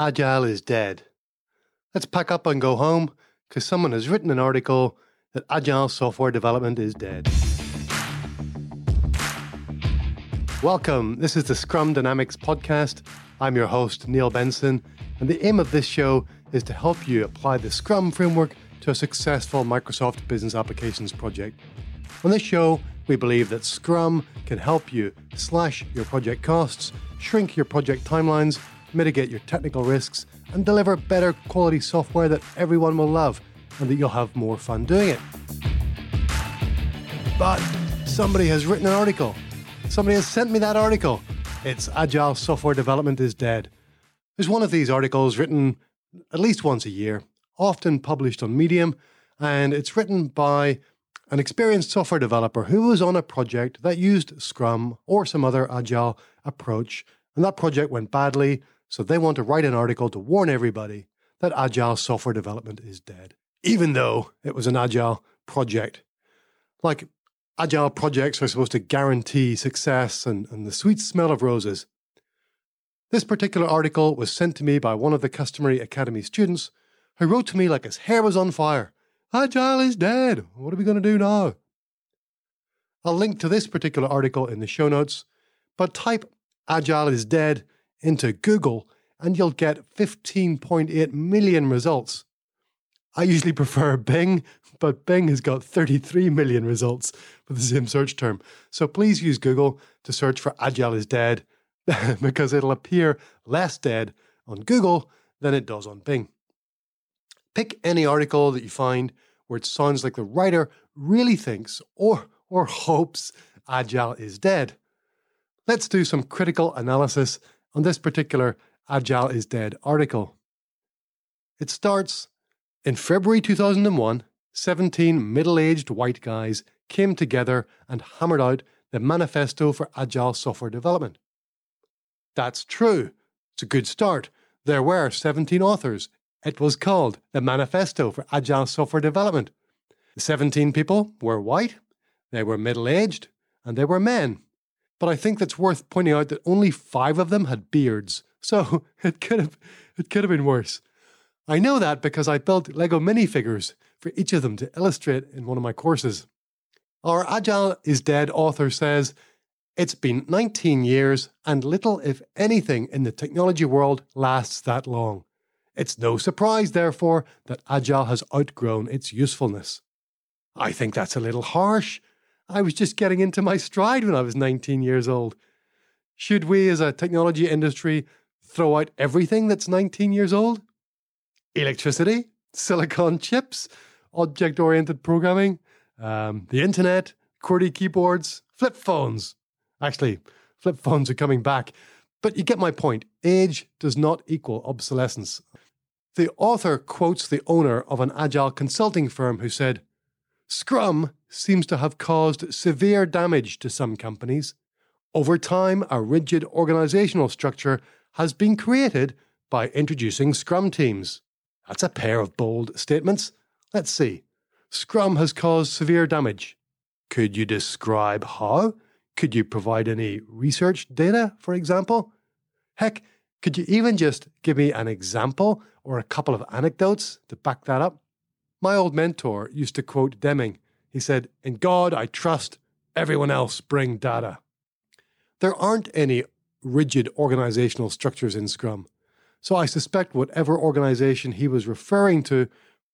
Agile is dead. Let's pack up and go home because someone has written an article that Agile software development is dead. Welcome. This is the Scrum Dynamics podcast. I'm your host, Neil Benson, and the aim of this show is to help you apply the Scrum framework to a successful Microsoft Business Applications project. On this show, we believe that Scrum can help you slash your project costs, shrink your project timelines, mitigate your technical risks, and deliver better quality software that everyone will love and that you'll have more fun doing it. But somebody has written an article. Somebody has sent me that article. It's Agile Software Development is Dead. There's one of these articles written at least once a year, often published on Medium, and it's written by an experienced software developer who was on a project that used Scrum or some other Agile approach, and that project went badly, so they want to write an article to warn everybody that agile software development is dead, even though it was an agile project. Like, agile projects are supposed to guarantee success and, and the sweet smell of roses. This particular article was sent to me by one of the Customery Academy students who wrote to me like his hair was on fire. Agile is dead. What are we going to do now? I'll link to this particular article in the show notes, but type Agile is dead into Google and you'll get 15.8 million results. I usually prefer Bing, but Bing has got 33 million results for the same search term. So please use Google to search for Agile is Dead because it'll appear less dead on Google than it does on Bing. Pick any article that you find where it sounds like the writer really thinks or, or hopes Agile is dead. Let's do some critical analysis on this particular Agile is Dead article. It starts in February 2001, 17 middle aged white guys came together and hammered out the Manifesto for Agile Software Development. That's true. It's a good start. There were 17 authors. It was called the Manifesto for Agile Software Development. The 17 people were white, they were middle aged, and they were men but I think that's worth pointing out that only five of them had beards, so it could have it could have been worse. I know that because I built Lego minifigures for each of them to illustrate in one of my courses. Our Agile is Dead author says it's been 19 years and little, if anything, in the technology world lasts that long. It's no surprise, therefore, that Agile has outgrown its usefulness. I think that's a little harsh, I was just getting into my stride when I was 19 years old. Should we, as a technology industry, throw out everything that's 19 years old? Electricity, silicon chips, object oriented programming, um, the internet, QWERTY keyboards, flip phones. Actually, flip phones are coming back. But you get my point. Age does not equal obsolescence. The author quotes the owner of an agile consulting firm who said, Scrum seems to have caused severe damage to some companies. Over time, a rigid organizational structure has been created by introducing Scrum teams. That's a pair of bold statements. Let's see. Scrum has caused severe damage. Could you describe how? Could you provide any research data, for example? Heck, could you even just give me an example or a couple of anecdotes to back that up? My old mentor used to quote Deming. He said, In God I trust, everyone else bring data. There aren't any rigid organizational structures in Scrum. So I suspect whatever organization he was referring to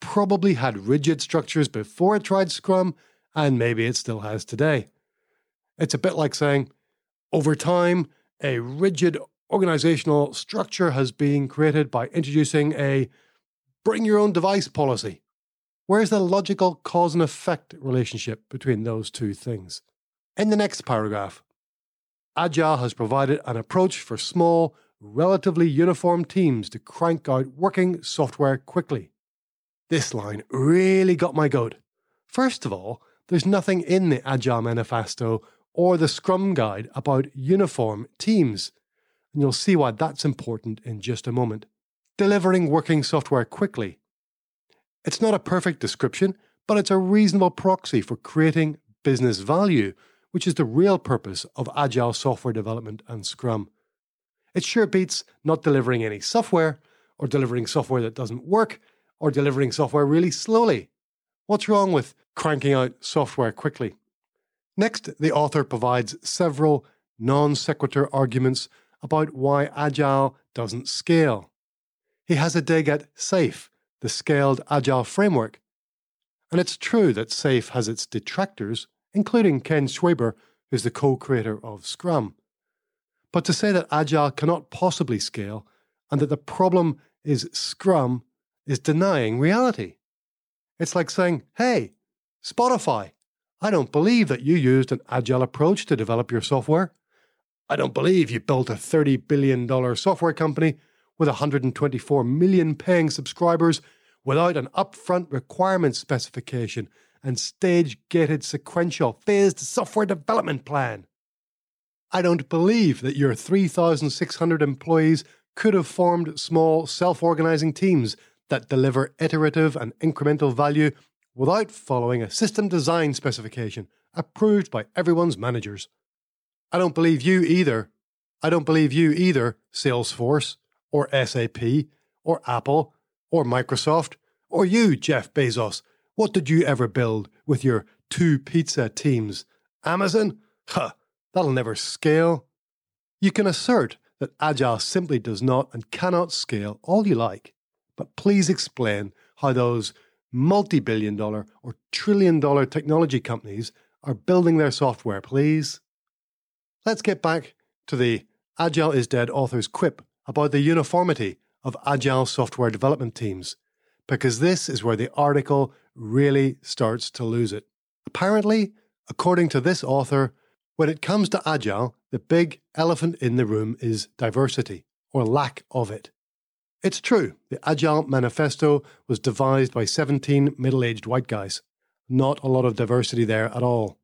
probably had rigid structures before it tried Scrum, and maybe it still has today. It's a bit like saying, over time, a rigid organizational structure has been created by introducing a bring your own device policy. Where's the logical cause and effect relationship between those two things? In the next paragraph, Agile has provided an approach for small, relatively uniform teams to crank out working software quickly. This line really got my goat. First of all, there's nothing in the Agile Manifesto or the Scrum Guide about uniform teams, and you'll see why that's important in just a moment. Delivering working software quickly it's not a perfect description, but it's a reasonable proxy for creating business value, which is the real purpose of agile software development and Scrum. It sure beats not delivering any software, or delivering software that doesn't work, or delivering software really slowly. What's wrong with cranking out software quickly? Next, the author provides several non sequitur arguments about why Agile doesn't scale. He has a dig at SAFe, the Scaled Agile Framework. And it's true that SAFe has its detractors, including Ken Schwaber, who's the co creator of Scrum. But to say that Agile cannot possibly scale and that the problem is Scrum is denying reality. It's like saying, hey, Spotify, I don't believe that you used an agile approach to develop your software. I don't believe you built a $30 billion software company with 124 million paying subscribers without an upfront requirement specification and stage gated sequential phased software development plan. I don't believe that your 3,600 employees could have formed small self organizing teams that deliver iterative and incremental value without following a system design specification approved by everyone's managers. I don't believe you either. I don't believe you either, Salesforce, or SAP, or Apple, or Microsoft, or you, Jeff Bezos. What did you ever build with your two pizza teams? Amazon? Huh, that'll never scale. You can assert that Agile simply does not and cannot scale all you like, but please explain how those multi billion dollar or trillion dollar technology companies are building their software, please. Let's get back to the Agile is Dead author's quip about the uniformity of Agile software development teams, because this is where the article really starts to lose it. Apparently, according to this author, when it comes to Agile, the big elephant in the room is diversity, or lack of it. It's true, the Agile Manifesto was devised by 17 middle aged white guys. Not a lot of diversity there at all.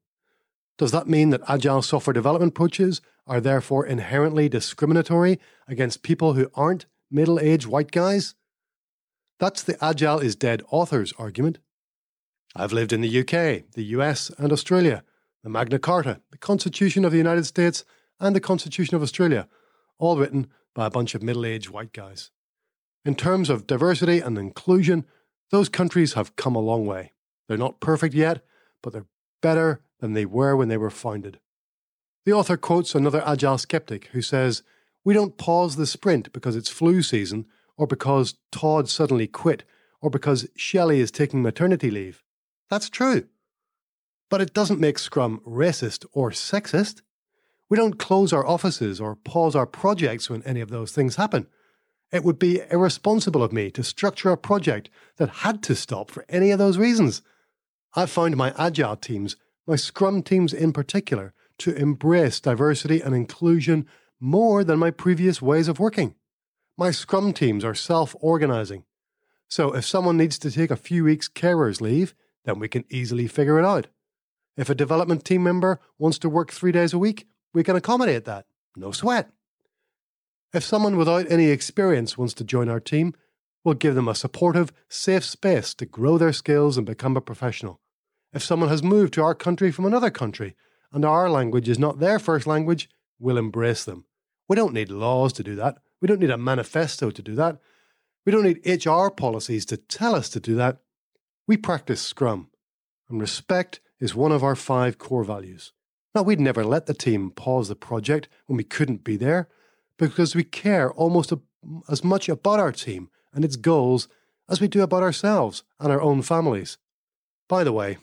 Does that mean that Agile software development approaches are therefore inherently discriminatory against people who aren't middle aged white guys? That's the Agile is Dead author's argument. I've lived in the UK, the US, and Australia. The Magna Carta, the Constitution of the United States, and the Constitution of Australia, all written by a bunch of middle aged white guys. In terms of diversity and inclusion, those countries have come a long way. They're not perfect yet, but they're better than they were when they were founded. The author quotes another agile skeptic who says, We don't pause the sprint because it's flu season, or because Todd suddenly quit, or because Shelley is taking maternity leave. That's true. But it doesn't make Scrum racist or sexist. We don't close our offices or pause our projects when any of those things happen. It would be irresponsible of me to structure a project that had to stop for any of those reasons. I've found my agile teams, my scrum teams in particular, to embrace diversity and inclusion more than my previous ways of working. My scrum teams are self organizing. So if someone needs to take a few weeks carer's leave, then we can easily figure it out. If a development team member wants to work three days a week, we can accommodate that. No sweat. If someone without any experience wants to join our team, we'll give them a supportive, safe space to grow their skills and become a professional. If someone has moved to our country from another country and our language is not their first language, we'll embrace them. We don't need laws to do that. We don't need a manifesto to do that. We don't need HR policies to tell us to do that. We practice Scrum, and respect is one of our five core values. Now, we'd never let the team pause the project when we couldn't be there because we care almost as much about our team and its goals as we do about ourselves and our own families. By the way,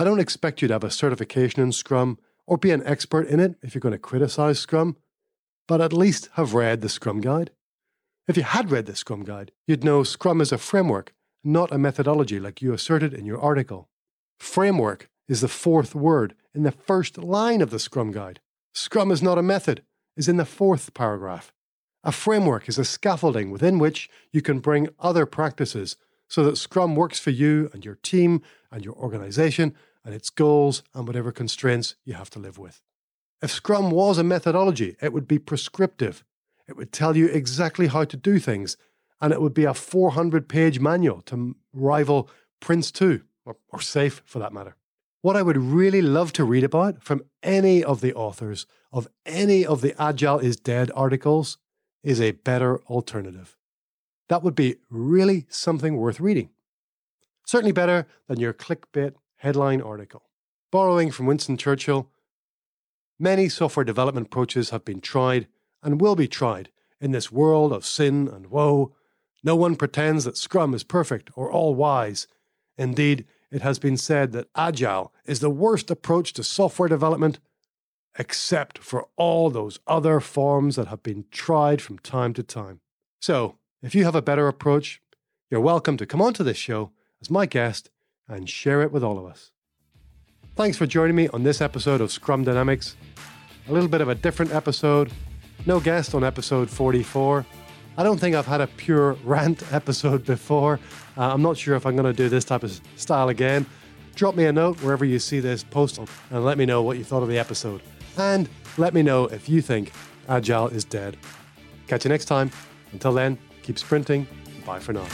I don't expect you to have a certification in Scrum or be an expert in it if you're going to criticize Scrum, but at least have read the Scrum Guide. If you had read the Scrum Guide, you'd know Scrum is a framework, not a methodology like you asserted in your article. Framework is the fourth word in the first line of the Scrum Guide. Scrum is not a method, is in the fourth paragraph. A framework is a scaffolding within which you can bring other practices so that Scrum works for you and your team and your organization and its goals and whatever constraints you have to live with. If Scrum was a methodology, it would be prescriptive. It would tell you exactly how to do things, and it would be a 400 page manual to rival Prince2, or, or SAFe for that matter. What I would really love to read about from any of the authors of any of the Agile is Dead articles is a better alternative. that would be really something worth reading. Certainly better than your clickbait headline article. Borrowing from Winston Churchill, many software development approaches have been tried and will be tried in this world of sin and woe. No one pretends that Scrum is perfect or all wise. Indeed, it has been said that Agile is the worst approach to software development, except for all those other forms that have been tried from time to time. So, if you have a better approach, you're welcome to come onto this show as my guest and share it with all of us. Thanks for joining me on this episode of Scrum Dynamics. A little bit of a different episode. No guest on episode 44. I don't think I've had a pure rant episode before. Uh, I'm not sure if I'm going to do this type of style again. Drop me a note wherever you see this post and let me know what you thought of the episode. And let me know if you think Agile is dead. Catch you next time. Until then, keep sprinting. Bye for now.